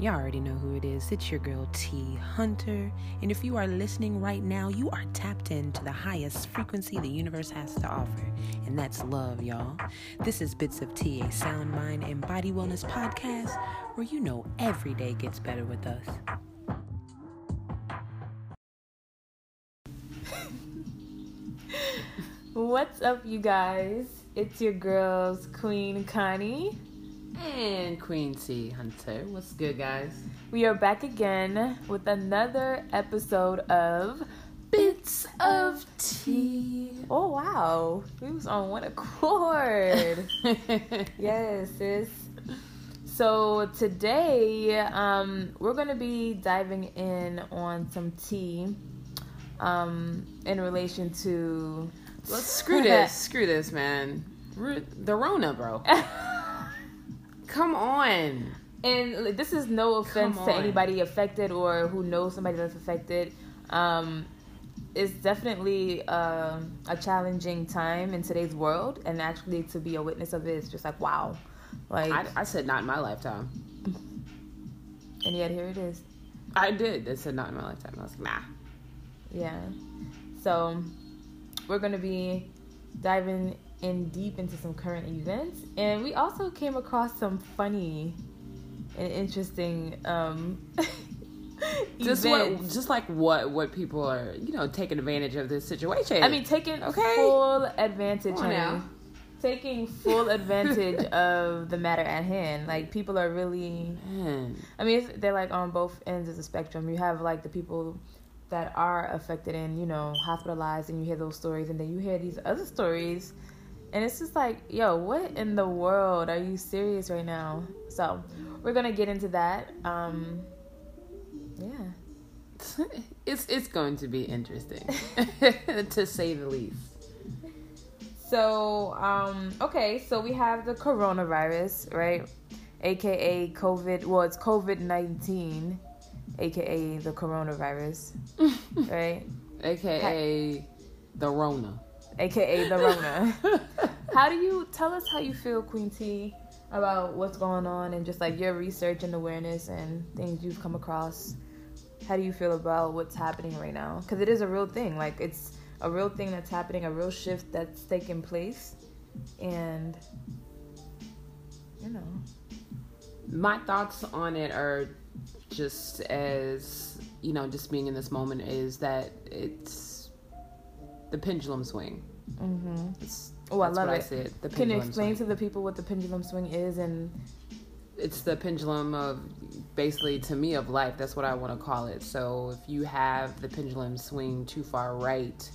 Y'all already know who it is. It's your girl T Hunter. And if you are listening right now, you are tapped into the highest frequency the universe has to offer. And that's love, y'all. This is Bits of Tea, a sound mind and body wellness podcast where you know every day gets better with us. What's up, you guys? It's your girls, Queen Connie. And Queen T Hunter. What's good, guys? We are back again with another episode of Bits of Tea. Oh, wow. We was on one accord. yes, sis. So today, um, we're going to be diving in on some tea um, in relation to Let's screw this. screw this, man. the Rona, bro. Come on. And this is no offense to anybody affected or who knows somebody that's affected. Um, it's definitely uh, a challenging time in today's world, and actually to be a witness of it is just like wow. Like I, I said, not in my lifetime. And yet here it is. I did. I said not in my lifetime. I was like, nah. Yeah. So we're gonna be diving in deep into some current events, and we also came across some funny and interesting um, just what just like what what people are you know taking advantage of this situation. I mean, taking okay. full advantage. now. Taking full advantage of the matter at hand. Like people are really. Man. I mean, they're like on both ends of the spectrum. You have like the people that are affected and you know hospitalized, and you hear those stories, and then you hear these other stories and it's just like, yo, what in the world? Are you serious right now? So we're gonna get into that. Um, yeah, it's it's going to be interesting, to say the least. So, um, okay, so we have the coronavirus, right? AKA COVID. Well, it's COVID nineteen, AKA the coronavirus, right? AKA the Rona aka the Rona. how do you tell us how you feel, Queen T, about what's going on and just like your research and awareness and things you've come across? How do you feel about what's happening right now? Because it is a real thing. Like it's a real thing that's happening, a real shift that's taking place, and you know. My thoughts on it are just as you know, just being in this moment is that it's the pendulum swing. Mm-hmm. Oh, I love it. I said, Can you explain swing. to the people what the pendulum swing is and? It's the pendulum of basically to me of life. That's what I want to call it. So if you have the pendulum swing too far right,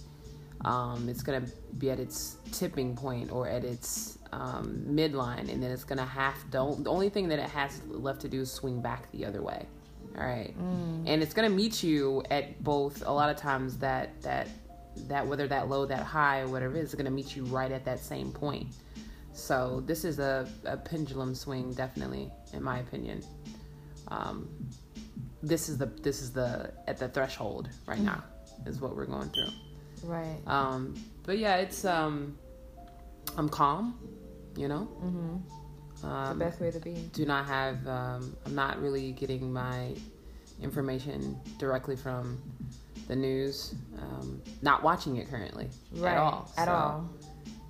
um, it's gonna be at its tipping point or at its um, midline, and then it's gonna have to. The only thing that it has left to do is swing back the other way. All right, mm. and it's gonna meet you at both. A lot of times that that that whether that low, that high, or whatever it is, is going to meet you right at that same point. So this is a, a pendulum swing, definitely, in my opinion. Um, this is the this is the at the threshold right mm. now is what we're going through. Right. Um, but yeah, it's um, I'm calm, you know. Mm-hmm. Um, the best way to be. Do not have. Um, I'm not really getting my information directly from the news. Um, not watching it currently right, at all. At so, all.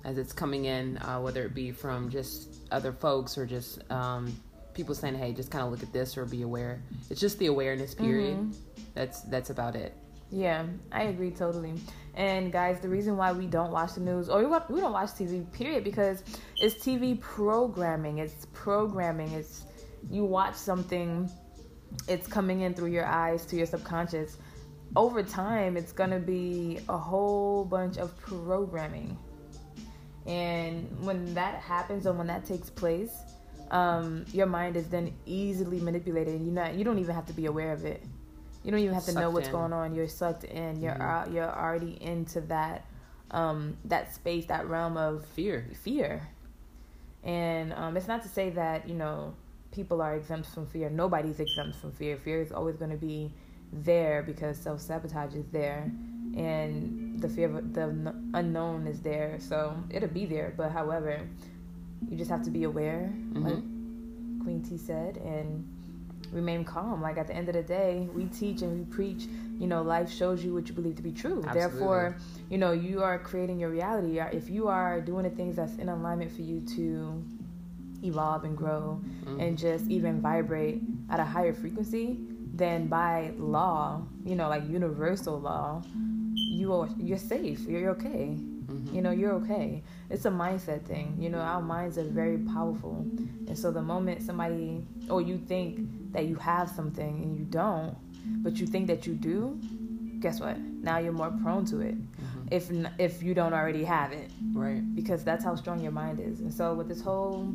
As it's coming in, uh, whether it be from just other folks or just um, people saying, "Hey, just kind of look at this or be aware." It's just the awareness period. Mm-hmm. That's that's about it. Yeah, I agree totally. And guys, the reason why we don't watch the news or we, we don't watch TV, period, because it's TV programming. It's programming. It's you watch something, it's coming in through your eyes to your subconscious over time, it's gonna be a whole bunch of programming. And when that happens, and when that takes place, um, your mind is then easily manipulated. You not you don't even have to be aware of it. You don't even have to sucked know what's in. going on. You're sucked in. You're mm-hmm. you're already into that um, that space, that realm of fear. Fear. And um, it's not to say that you know people are exempt from fear. Nobody's exempt from fear. Fear is always going to be there because self sabotage is there and the fear of the unknown is there. So it'll be there. But however, you just have to be aware, mm-hmm. like Queen T said, and remain calm. Like at the end of the day, we teach and we preach. You know, life shows you what you believe to be true. Absolutely. Therefore, you know, you are creating your reality. If you are doing the things that's in alignment for you to evolve and grow Mm-hmm. and just even vibrate at a higher frequency, then by law, you know, like universal law, you are you're safe. You're okay. Mhm. You know, you're okay. It's a mindset thing. You know, our minds are very powerful. And so the moment somebody or you think that you have something and you don't, but you think that you do, guess what? Now you're more prone to it. Mhm. If if you don't already have it Right. because that's how strong your mind is. And so with this whole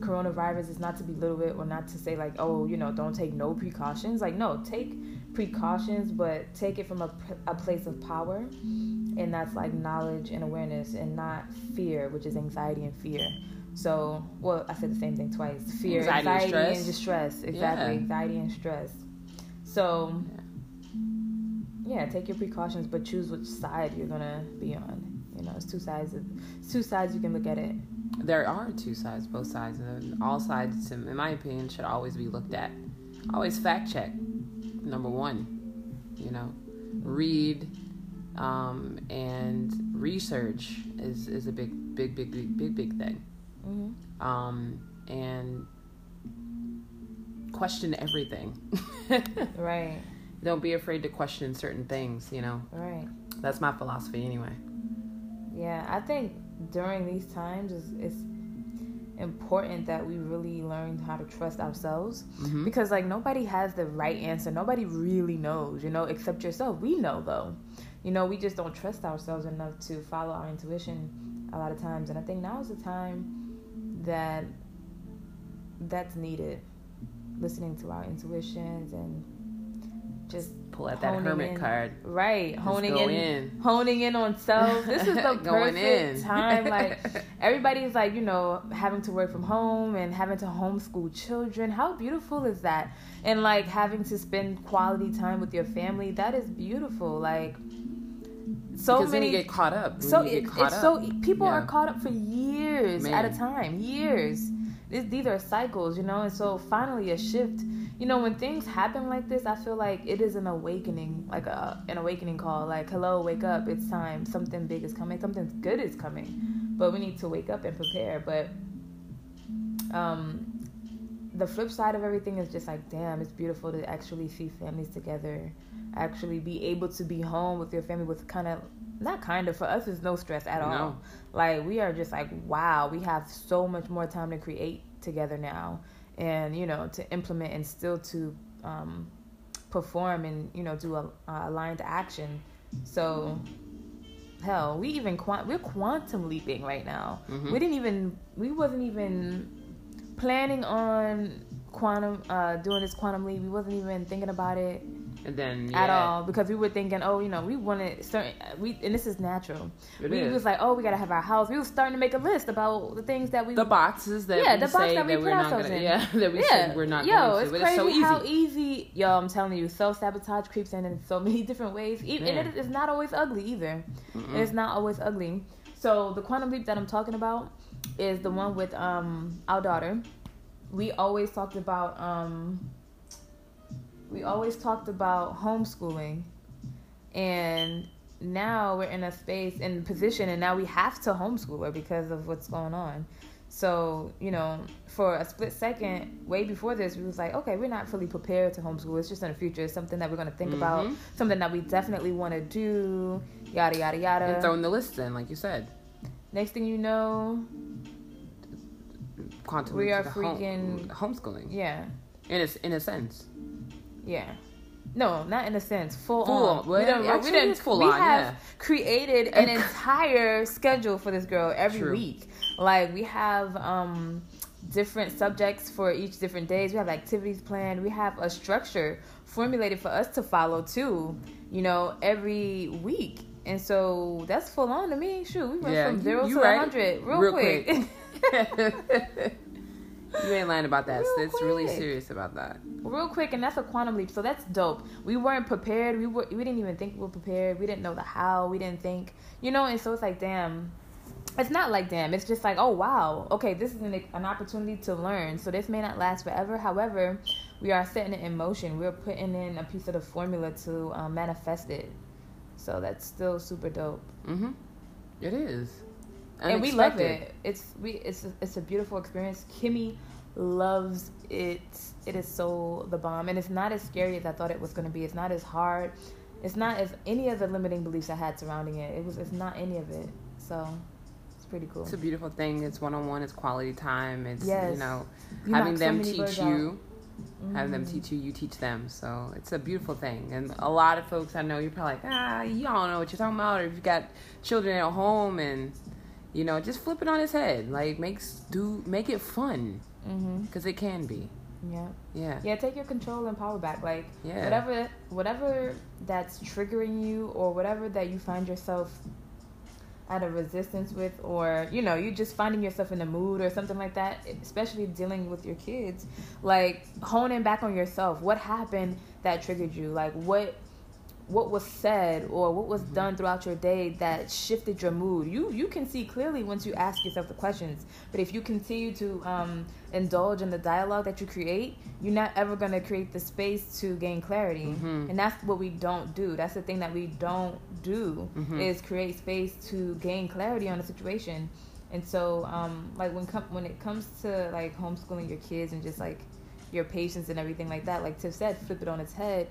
coronavirus, it's not to belittle it or not to say like, oh, you know, don't take no precautions. Like, no, take precautions, but take it from a, a place of power, and that's like knowledge and awareness, and not fear, which is anxiety and fear. So, well, I said the same thing twice: fear, Anxiety and anxiety, and, stress. distress. Exactly, Yeah. anxiety and stress. So, yeah, take your precautions, but choose which side you're gonna be on. You know, it's two sides. Of, it's two sides you can look at it. There are two sides, both sides, and all sides, in my opinion, should always be looked at. Always fact check. Number one, you know, read um, and research is is a big, big, big, big, big, big thing. hmm Um, and question everything. Right, Don't be afraid to question certain things. You know, right. that's my philosophy anyway. Yeah, I think during these times it's, it's important that we really learn how to trust ourselves hmm because like nobody has the right answer. Nobody really knows, you know, except yourself. We know though. You know, we just don't trust ourselves enough to follow our intuition a lot of times. And I think now is the time that that's needed. Listening to our intuitions and just Pull out that hermit in. card. right, honing in, in. honing in on self. This is the Going perfect in. time. Like everybody's like, you know, having to work from home and having to homeschool children. How beautiful is that? And like having to spend quality time with your family. That is beautiful. Like so because many get caught up. Then so you get it, caught it's up. so people are caught up for years at a time years This- these are cycles you know and so finally a shift you know when things happen like this i feel like it is an awakening like a an awakening call. Like hello wake up. It's time. Something big is coming. Something good is coming. But we need to wake up and prepare. But um the flip side of everything is just like damn it's beautiful to actually see families together. Actually be able to be home with your family with kind of not kind of for us it's no stress at all. Like we are just like wow we have so much more time to create together now and you know to implement and still to um, perform and you know do a uh, aligned action. So hell we even quant- we're quantum leaping right now. Mhm. we didn't even we wasn't even planning on quantum uh doing this quantum leap. We wasn't even thinking about it And then at all because we were thinking, oh, you know, we wanted certain we and this is natural. It we is. was like, oh, we gotta have our house. We were starting to make a list about the things that we the boxes that Yeah, we the box that we put we're not ourselves gonna in. yeah that we yeah, said we're not yo, going to it's but crazy it's so easy how easy. Yo, I'm telling you, self sabotage creeps in in so many different ways. Even and it is not always ugly either. It's not always ugly. So the quantum leap that I'm talking about is the one with um our daughter. We always talked about um we always talked about homeschooling and now we're in a space in position and now we have to homeschool her because of what's going on. So you know for a split second way before this we was like okay we're not fully prepared to homeschool. It's just in the future. It's something that we're going to think about. Mhm. something that we definitely want to do. Yada yada yada. And throwing the list in like you said. Next thing you know quantum We are the home- freaking- homeschooling. Yeah. In a, in a sense yeah no, not in a sense. Full, Full on. We don't. actually, we don't. full we on, have yeah. created an entire schedule for this girl every True. week. Like we have um different subjects for each different days. We have activities planned. We have a structure formulated for us to follow too. You know, every week. And so that's full on to me. Shoot, we went Yeah, from you- zero you to right. hundred real, Real quick. quick. you ain't lying about that Real it's really serious about that real quick and that's a quantum leap so that's dope we weren't prepared we were we didn't even think we were prepared we didn't know the how we didn't think you know and so it's like damn it's not like damn. It's just like, oh wow, okay, this is an, an opportunity to learn. So this may not last forever. However, we are setting it in motion. We're putting in a piece of the formula to um, manifest it. So that's still super dope. Mm-hmm. It is. And we love it. It's we. It's a, it's a beautiful experience. Kimmy loves it. It is so the bomb, and it's not as scary as I thought it was going to be. It's not as hard. It's not as any of the limiting beliefs I had surrounding it. It was. It's not any of it. So it's pretty cool. It's a beautiful thing. It's one on one. It's quality time. It's Yes. you know You having knock so them teach you, out. having them Mhm. teach you, you teach them. So it's a beautiful thing. And a lot of folks I know, you're probably like, ah, you don't know what you're talking about, or if you got children at home and you know, just flip it on its head. Like makes do make it fun Mhm. because it can be. Yeah. Yeah. Yeah, take your control and power back. Like Yeah. whatever whatever that's triggering you or whatever that you find yourself at a resistance with or you know, you're just finding yourself in a mood or something like that, especially dealing with your kids, like honing back on yourself. What happened that triggered you? Like what what was said or what was done throughout your day that shifted your mood. You you can see clearly once you ask yourself the questions. But if you continue to um, indulge in the dialogue that you create you're not ever going to create the space to gain clarity. Mhm. and that's what we don't do. That's the thing that we don't do Mhm. is create space to gain clarity on a situation. And so um, like when com- when it comes to like homeschooling your kids and just like your patience and everything like that like tiff said flip it on its head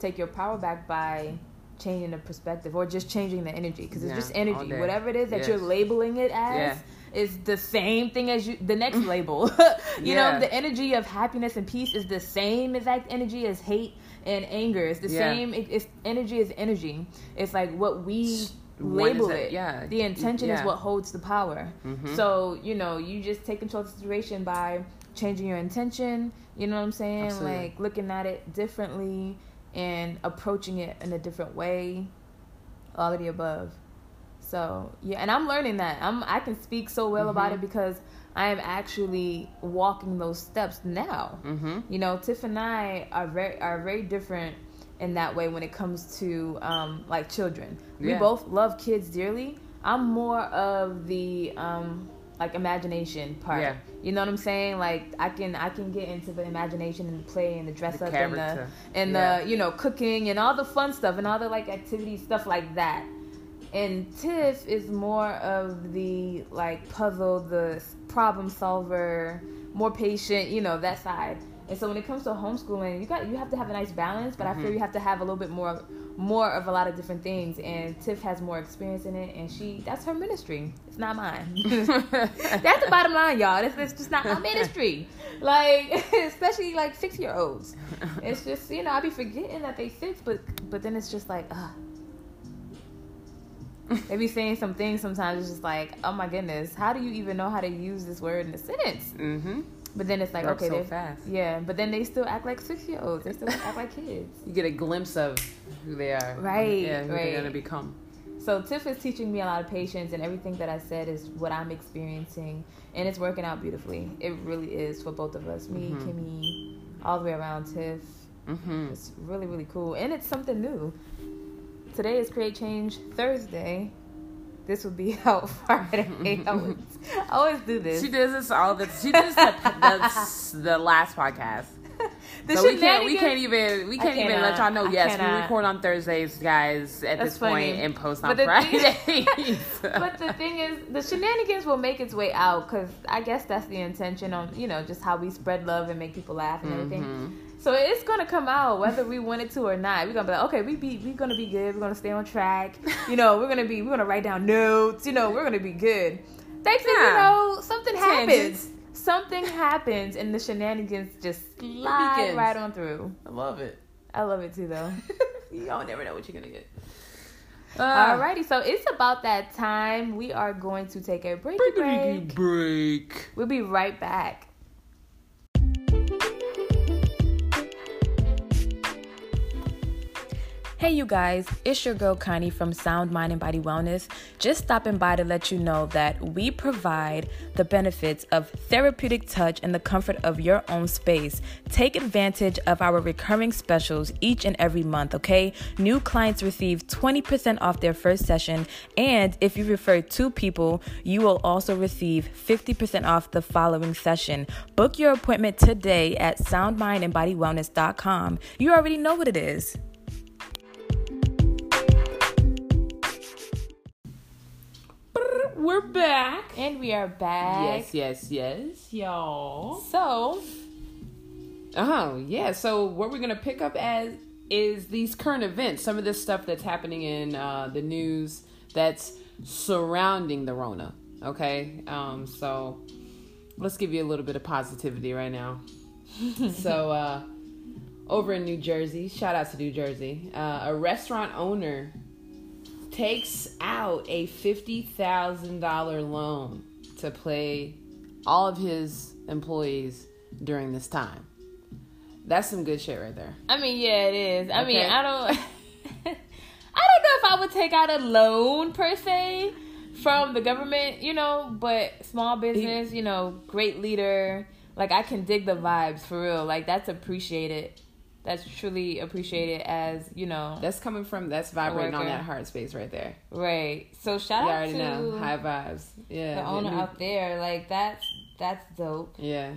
take your power back by changing the perspective or just changing the energy because it's Yeah, just energy whatever it is that Yes. you're labeling it as Yeah. is the same thing as you the next label you Yeah. know the energy of happiness and peace is the same exact energy as hate and anger it's the same it, it's energy is energy it's like what we label a- it yeah. the intention is what holds the power Mhm. so you know you just take control of the situation by changing your intention you know what i'm saying Absolutely. like looking at it differently and approaching it in a different way all of the above. So yeah and i'm learning that. I'm i can speak so well about Mhm. it because i am actually walking those steps now. Mm-hmm. you know tiff and i are very are very different in that way when it comes to um like children. We both love kids dearly. I'm more of the um like imagination part. Yeah. You know what i'm saying like i can i can get into the imagination and the play and the dress The up and the and Yeah. the you know cooking and all the fun stuff and all the like activity stuff like that and tiff is more of the like puzzle the problem solver more patient you know that side and so when it comes to homeschooling you got you have to have a nice balance but i feel Mhm. you have to have a little bit more more of a lot of different things and tiff has more experience in it and she that's her ministry. It's not mine. That's the bottom line y'all. It's, it's just not my ministry. Like especially like six year olds it's just you know I'd be forgetting that they six but but then it's just like ah they be saying some things sometimes it's just like oh my goodness how do you even know how to use this word in a sentence? Mm-hmm. But then it's like okay so fast. yeah but then they still act like six year olds they still act like kids You get a glimpse of who they are. Right, Yeah, who right. they're gonna become. So Tiff is teaching me a lot of patience, and everything that I said is what I'm experiencing, and it's working out beautifully. It really is for both of us, me, Mhm. Kimmy, all the way around. Tiff, Mm-hmm. it's really really cool, and it's something new. Today is Create Change Thursday. This would be out Friday. I always, I always do this. She does this all the. She does the, the, the last podcast. The so we can't. We can't even. We can't even let y'all know. I Yes, we record on Thursdays, guys. At That's this funny. and post But on thing- Fridays. but the thing is, the shenanigans will make its way out because I guess that's the intention on you know just how we spread love and make people laugh and everything. Mm-hmm. So it's gonna come out whether we want it to or not. We're gonna be like, okay, we be we're gonna be good. We're gonna stay on track. You know, we're gonna be we're gonna write down notes. You know, we're gonna be good. Thanks, you know, something happens. Tangents. Something happens, and the shenanigans just slide begins. right on through. I love it. I love it too, though. you don't never know what you're gonna get. Uh, Alrighty, so it's about that time. We are going to take a break. break. break. We'll be right back. Hey, you guys, it's your girl Connie from Sound Mind and Body Wellness. Just stopping by to let you know that we provide the benefits of therapeutic touch in the comfort of your own space. Take advantage of our recurring specials each and every month, okay? New clients receive 20% off their first session, and if you refer two people, you will also receive 50% off the following session. Book your appointment today at soundmindandbodywellness.com. You already know what it is. We're back. And we are back. Yes, yes, yes, y'all. So, Oh, yeah. So what we're gonna pick up as is these current events, some of this stuff that's happening in uh, the news that's surrounding the Rona. Okay. Um. So let's give you a little bit of positivity right now. so, uh, over in New Jersey, shout out to New Jersey, uh, a restaurant owner takes out a fifty thousand dollar loan to pay all of his employees during this time. That's some good shit right there. I mean, yeah, it is. I mean, I don't I don't know if I would take out a loan per se from the government, you know, but small business, you know, great leader, like I can dig the vibes for real. Like that's appreciated. That's truly appreciated as, you know, That's coming from that's vibrating on that heart space right there. right. So shout You out already to know high vibes. Yeah, the owner out there. Like that's that's dope. Yeah,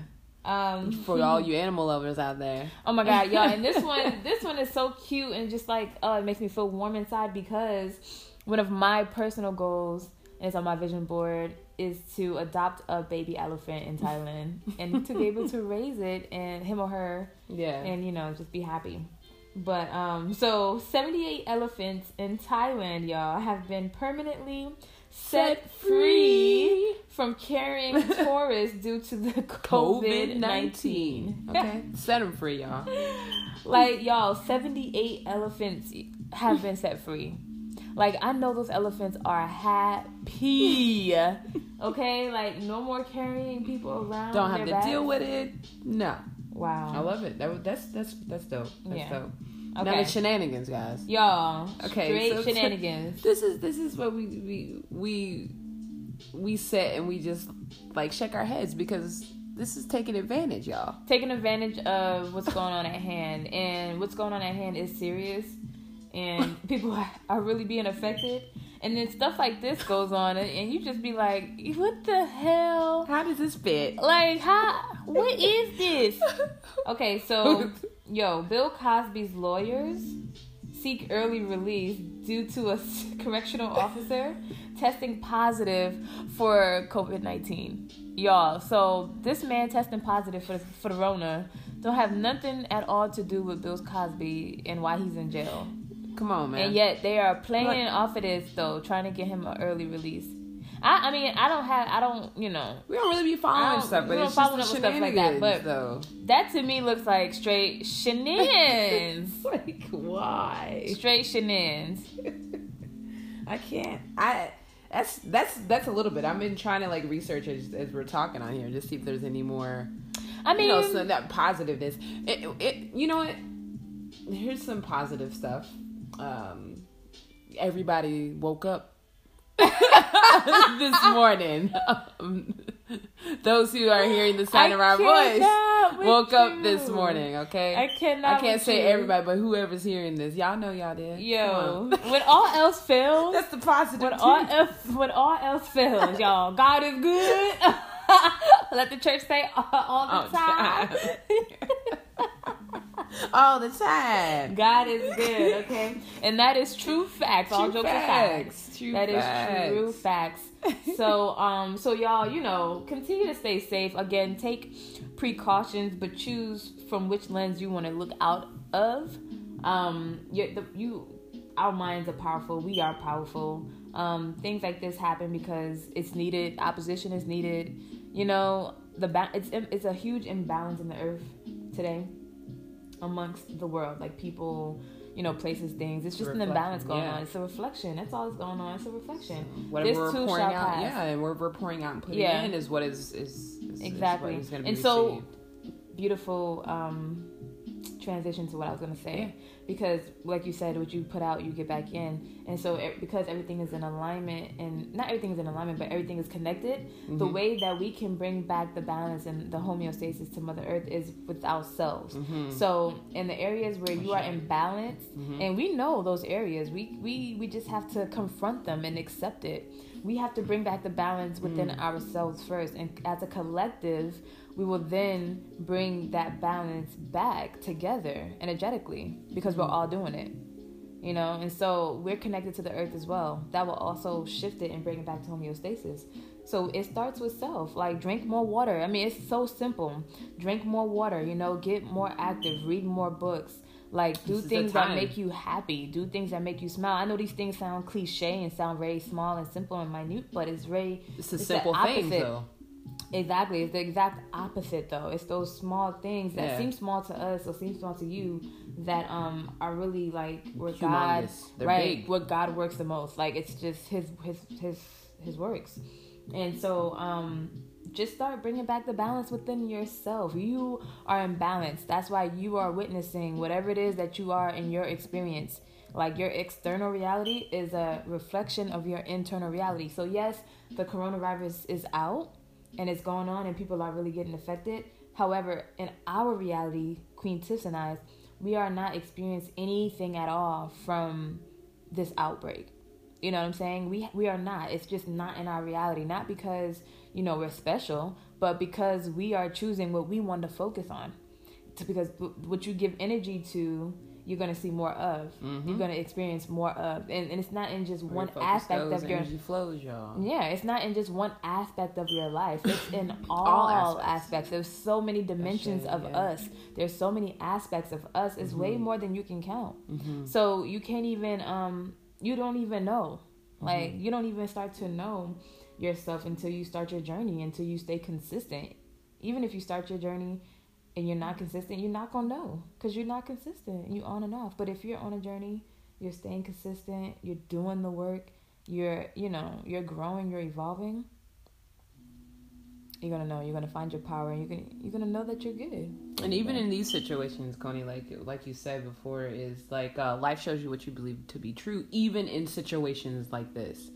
Um for all you animal lovers out there. Oh my god, y'all! And this one, this one is so cute and just like, oh, it makes me feel warm inside because one of my personal goals, and it's on my vision board, is to adopt a baby elephant in Thailand and to be able to raise it and him or her, Yeah, and you know, just be happy. But um, so seventy eight elephants in Thailand, y'all, have been permanently set free from carrying tourists due to the COVID nineteen. Okay, set them free, y'all. Like y'all, seventy eight elephants have been set free. Like I know those elephants are happy. Okay, like no more carrying people around. Don't have to deal with it. No, Wow. I love it. That, that's that's that's dope. That's Yeah. dope. Okay. Now the shenanigans, guys. y'all. Okay, Straight so- so- shenanigans. This is this is what we we we we sit and we just like shake our heads because this is taking advantage, y'all. Taking advantage of what's going on at hand, and what's going on at hand is serious, and people are- really being affected. And then stuff like this goes on, and, and you just be like, "What the hell?" How does this fit? Like, how? What is this? Okay, so yo, Bill Cosby's lawyers seek early release due to a correctional officer testing positive for COVID nineteen. Y'all, so this man testing positive for for the Rona don't have nothing at all to do with Bill Cosby and why he's in jail. Come on, man. And yet they are playing Look. off of this though, trying to get him an early release. I, I mean, I don't have, I don't, you know, we don't really be following stuff, but it's just the up with stuff like that, but- though. that to me looks like straight shenanigans. like why? straight shenanigans. I can't. I that's that's that's a little bit. I've been trying to like research as, as we're talking on here, just see if there's any more. I mean, you know, so that positiveness. It, it, you know what? Here's some positive stuff. Um, everybody woke up this morning. Um, those who are hearing the sound I of our voice woke up this morning. Okay, I cannot. I can't say you. everybody, but whoever's hearing this, y'all know y'all did. Yo, when all else fails, that's the positive. when too. all else, when all else fails, y'all, God is good. Let the church say all, all the All the time. All the time. God is good, okay? And that is true facts. all True jokes aside. facts. True That is facts. true facts. So, um, so y'all, you know, continue to stay safe. Again, take precautions, but choose from which lens you want to look out of. Um, you, the, you, our minds are powerful. We are powerful. Um, things like this happen because it's needed. Opposition is needed. You know, the ba- it's it's a huge imbalance in the earth today amongst the world. Like people, you know, places, things. It's just an imbalance going yeah. on. It's a reflection. That's all that's going on. It's a reflection. Whatever This we're pouring out, pass. yeah, and whatever we're pouring out and putting Yeah. in is what is is, is Exactly. Is what is gonna be And so- received. Beautiful um, transition to what I was gonna say because, like you said, what you put out, you get back in, and so because everything is in alignment, and not everything is in alignment, but everything is connected. Mm-hmm. The way that we can bring back the balance and the homeostasis to Mother Earth is with ourselves. Mm-hmm. So in the areas where you are imbalanced, mm-hmm. and we know those areas, we we we just have to confront them and accept it. We have to bring back the balance within mm. ourselves first, and as a collective we will then bring that balance back together energetically because we're all doing it you know? And so we're connected to the earth as well. That will also shift it and bring it back to homeostasis. So it starts with self. Like drink more water. I mean it's so simple. Drink more water you know? Get more active. Read more books. Like do things that make you happy. Do things that make you smile. I know these things sound cliche and sound very small and simple and minute but it's very it's a it's simple thing though Exactly. It's the exact opposite though. It's those small things that yeah. seem small to us or seem small to you that um are really like where Humongous. God They're right big. where God works the most. Like it's just his his his his works. And so um just start bringing back the balance within yourself. You are in balance. That's why you are witnessing whatever it is that you are in your experience. Like your external reality is a reflection of your internal reality. So yes, the coronavirus is out and it's going on and people are really getting affected. However, in our reality, Queen Tiff's and I, we are not experiencing anything at all from this outbreak. You know what I'm saying? We we are not. It's just not in our reality. Not because you know we're special, but because we are choosing what we want to focus on. To, because what you give energy to you're gonna see more of. Mm-hmm. You're gonna experience more of, and, and it's not in just Where one aspect goes, of your energy flows, y'all. Yeah, it's not in just one aspect of your life. It's in all, all aspects. aspects. There's so many dimensions of yeah. us. There's so many aspects of us. It's mm-hmm. way more than you can count. Mm-hmm. So you can't even um you don't even know. Like mm-hmm. you don't even start to know yourself until you start your journey. Until you stay consistent. Even if you start your journey and you're not consistent, you're not gonna know because you're not consistent. You on and off. But if you're on a journey, you're staying consistent. You're doing the work. You're you know you're growing. You're evolving. You're gonna know. You're gonna find your power, and you're gonna you're gonna know that you're good. And even in these situations, Connie, like like you said before, is like uh, life shows you what you believe to be true, even in situations like this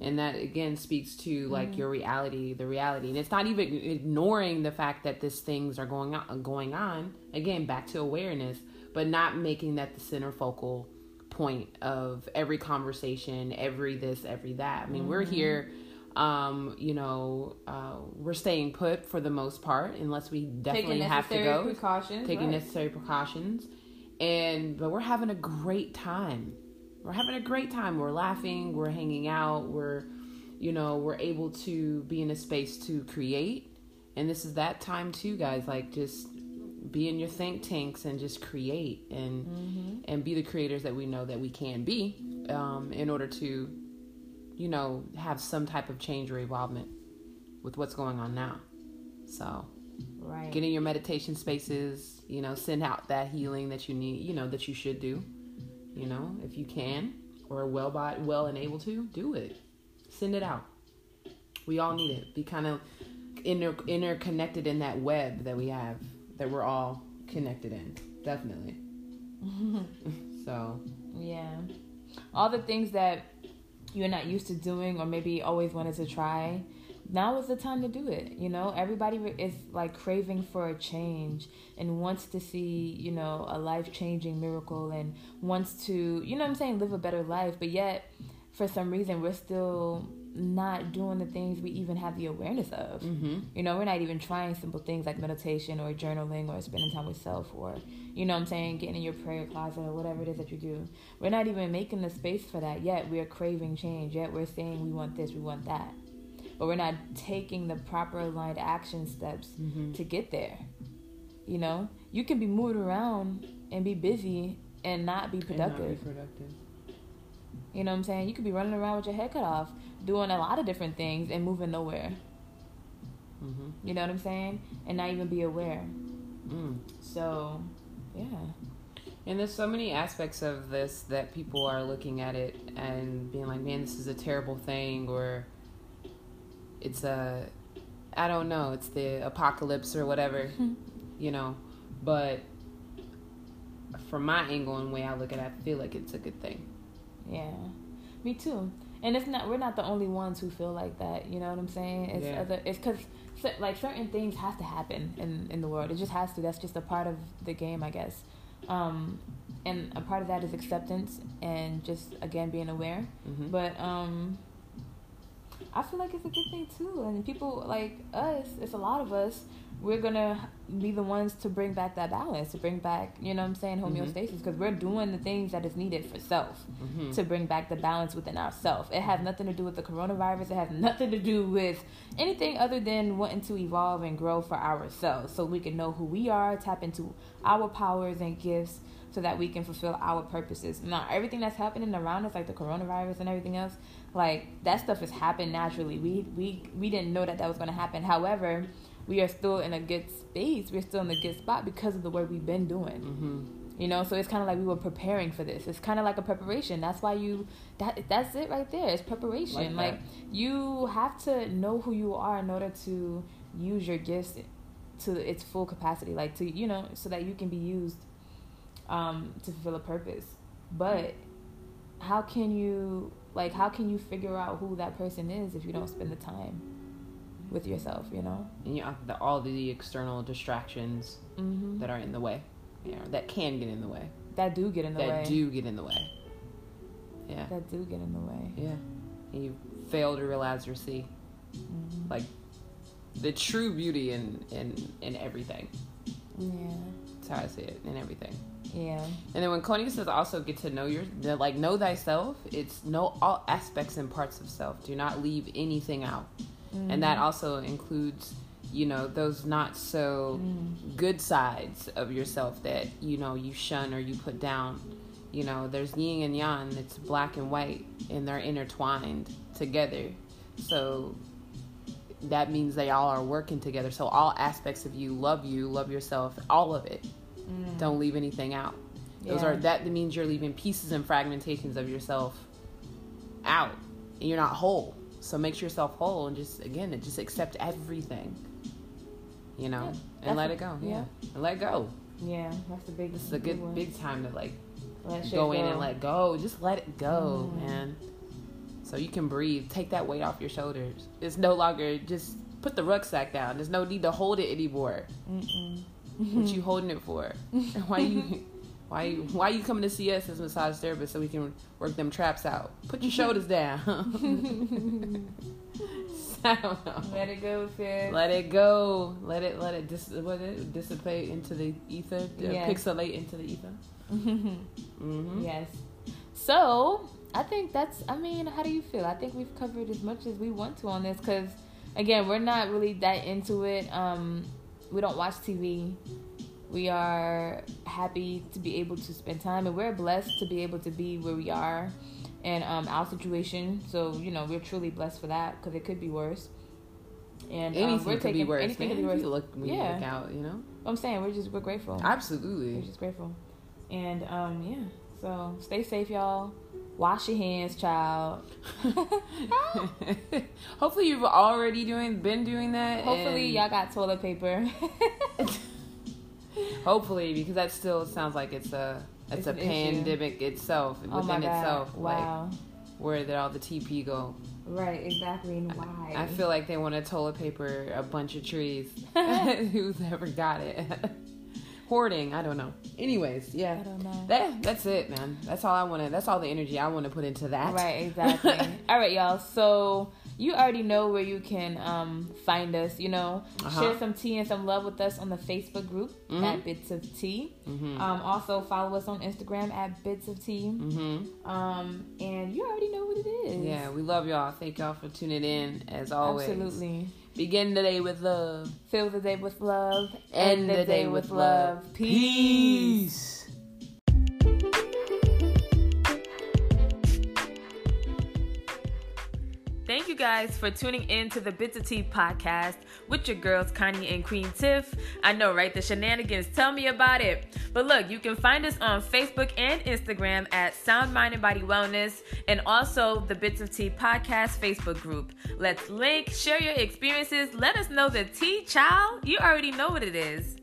and that again speaks to like mm-hmm. your reality the reality and it's not even ignoring the fact that these things are going on going on again back to awareness but not making that the center focal point of every conversation every this every that i mean mm-hmm. we're here um you know uh we're staying put for the most part unless we definitely have to go precautions taking right. necessary precautions and but we're having a great time we're having a great time. We're laughing, we're hanging out, we're you know, we're able to be in a space to create. And this is that time too, guys. Like just be in your think tanks and just create and mm-hmm. and be the creators that we know that we can be um, in order to you know have some type of change or involvement with what's going on now so right get in your meditation spaces you know send out that healing that you need you know that you should do you know, if you can or well by well and able to, do it. Send it out. We all need it. Be kind of inter interconnected in that web that we have that we're all connected in. Definitely. so yeah, all the things that you're not used to doing or maybe always wanted to try now is the time to do it. You know, everybody is like craving for a change and wants to see, you know, a life changing miracle and wants to, you know I'm saying, live a better life. But yet, for some reason, we're still not doing the things we even have the awareness of. Mm-hmm. You know, we're not even trying simple things like meditation or journaling or spending time with self or, you know I'm saying, getting in your prayer closet or whatever it is that you do. We're not even making the space for that yet. We're craving change. Yet we're saying we want this, we want that but we're not taking the proper aligned action steps mm-hmm. to get there. You know, you can be moving around and be busy and not be productive. Not be productive. You know what I'm saying? You could be running around with your head cut off, doing a lot of different things and moving nowhere. Mm-hmm. You know what I'm saying? And not even be aware. Mm. So, yeah. And there's so many aspects of this that people are looking at it and being like, man, this is a terrible thing, or it's a I don't know, it's the apocalypse or whatever, you know. But from my angle and way I look at it, I feel like it's a good thing. Yeah, me too. And it's not we're not the only ones who feel like that. You know what I'm saying? It's Yeah. other. It's because like certain things have to happen in in the world. It just has to. That's just a part of the game, I guess. Um, and a part of that is acceptance and just again being aware. hmm But um, I feel like it's a good thing too. And people like us, it's a lot of us. We're gonna be the ones to bring back that balance, to bring back, you know what I'm saying, Mhm. homeostasis, because we're doing the things that is needed for self hmm to bring back the balance within ourselves. It has nothing to do with the coronavirus. It has nothing to do with anything other than wanting to evolve and grow for ourselves so we can know who we are, tap into our powers and gifts so that we can fulfill our purposes. Now, everything that's happening around us, like the coronavirus and everything else, like that stuff has happened naturally. We we we didn't know that that was going to happen. However, we are still in a good space. We're still in a good spot because of the work we've been doing. hmm You know, so it's kind of like we were preparing for this. It's kind of like a preparation. That's why you that that's it right there. It's preparation. Like Like, you have to know who you are in order to use your gifts to its full capacity. Like to you know, so that you can be used um, to fulfill a purpose. But how can you like how can you figure out who that person is if you don't spend the time with yourself? You know. And yeah, the, all the external distractions Mm-hmm. that are in the way, yeah, that can get in the way, That do get in the that way. That do get in the way. Yeah, That do get in the way. yeah. And you fail to realize or see Mhm. like the true beauty in in in everything. Yeah. That's how I see it in everything. Yeah. And then when Connie says also get to know your like know thyself, it's know all aspects and parts of self. Do not leave anything out. And that also includes, you know, those not so Mm. good sides of yourself that, you know, you shun or you put down. You know, there's yin and yang, it's black and white and they're intertwined together. So that means they all are working together. So all aspects of you love you, love yourself, all of it. Mm. Don't leave anything out. Those Yeah. are that means you're leaving pieces and fragmentations of yourself out, and you're not whole. So make yourself whole, and just again, just accept everything. You know, Yeah, and that's let it go. yeah. Yeah, and let go. Yeah, that's the big. This is a good one. big time to like Let shit go in go. and let go. Just let it go, Mm. man. So you can breathe. Take that weight off your shoulders. It's no longer just put the rucksack down. There's no need to hold it anymore. Mm-mm. What you holding it for? why you why you why you coming to see us as massage therapists so we can work them traps out? Put your shoulders down. I don't know. Let it go, sis. Let it go. Let it let it dis what it dissipate into the ether. uh, Yes. Pixelate into the ether. Mm-hmm. yes. So I think that's. I mean, how do you feel? I think we've covered as much as we want to on this because, again, we're not really that into it. Um, we don't watch TV. We are happy to be able to spend time, and we're blessed to be able to be where we are in um, our situation. So you know, we're truly blessed for that because it could be worse. And um, Anything we're could taking be worse. anything man. could be worse. You look when Yeah. look out. You know. I'm saying we're just we're grateful. Absolutely. We're just grateful. And um, yeah. So stay safe, y'all. Wash your hands, child. Hopefully you've already doing been doing that. Hopefully, y'all got toilet paper. Hopefully, because that still sounds like it's a it's, It's a an issue. pandemic itself oh within itself. wow. Like where did all the TP go? right. Exactly. And why? I feel like they want to toilet paper a bunch of trees. Who's ever got it? Hoarding. I don't know. Anyways, I yeah. don't know. That that's it, man. That's all I want to. That's all the energy I want to put into that. Right, exactly. All right, y'all. So you already know where you can um, find us. You know, Uh-huh. share some tea and some love with us on the Facebook group Mhm. at Bits of Tea. Mhm. Um, also follow us on Instagram at Bits of Tea. Mhm. Um, and you already know what it is. Yeah, we love y'all. Thank y'all for tuning in as always. absolutely. Begin the day with love. Fill the day with love. End the day with love. Peace. Thank you guys for tuning in to the Bits of Tea podcast with your girls, Connie and Queen Tiff. I know, right? The shenanigans. Tell me about it. But look, you can find us on Facebook and Instagram at Sound Mind and Body Wellness and also the Bits of Tea podcast Facebook group. Let's link, share your experiences. Let us know the tea, child. You already know what it is.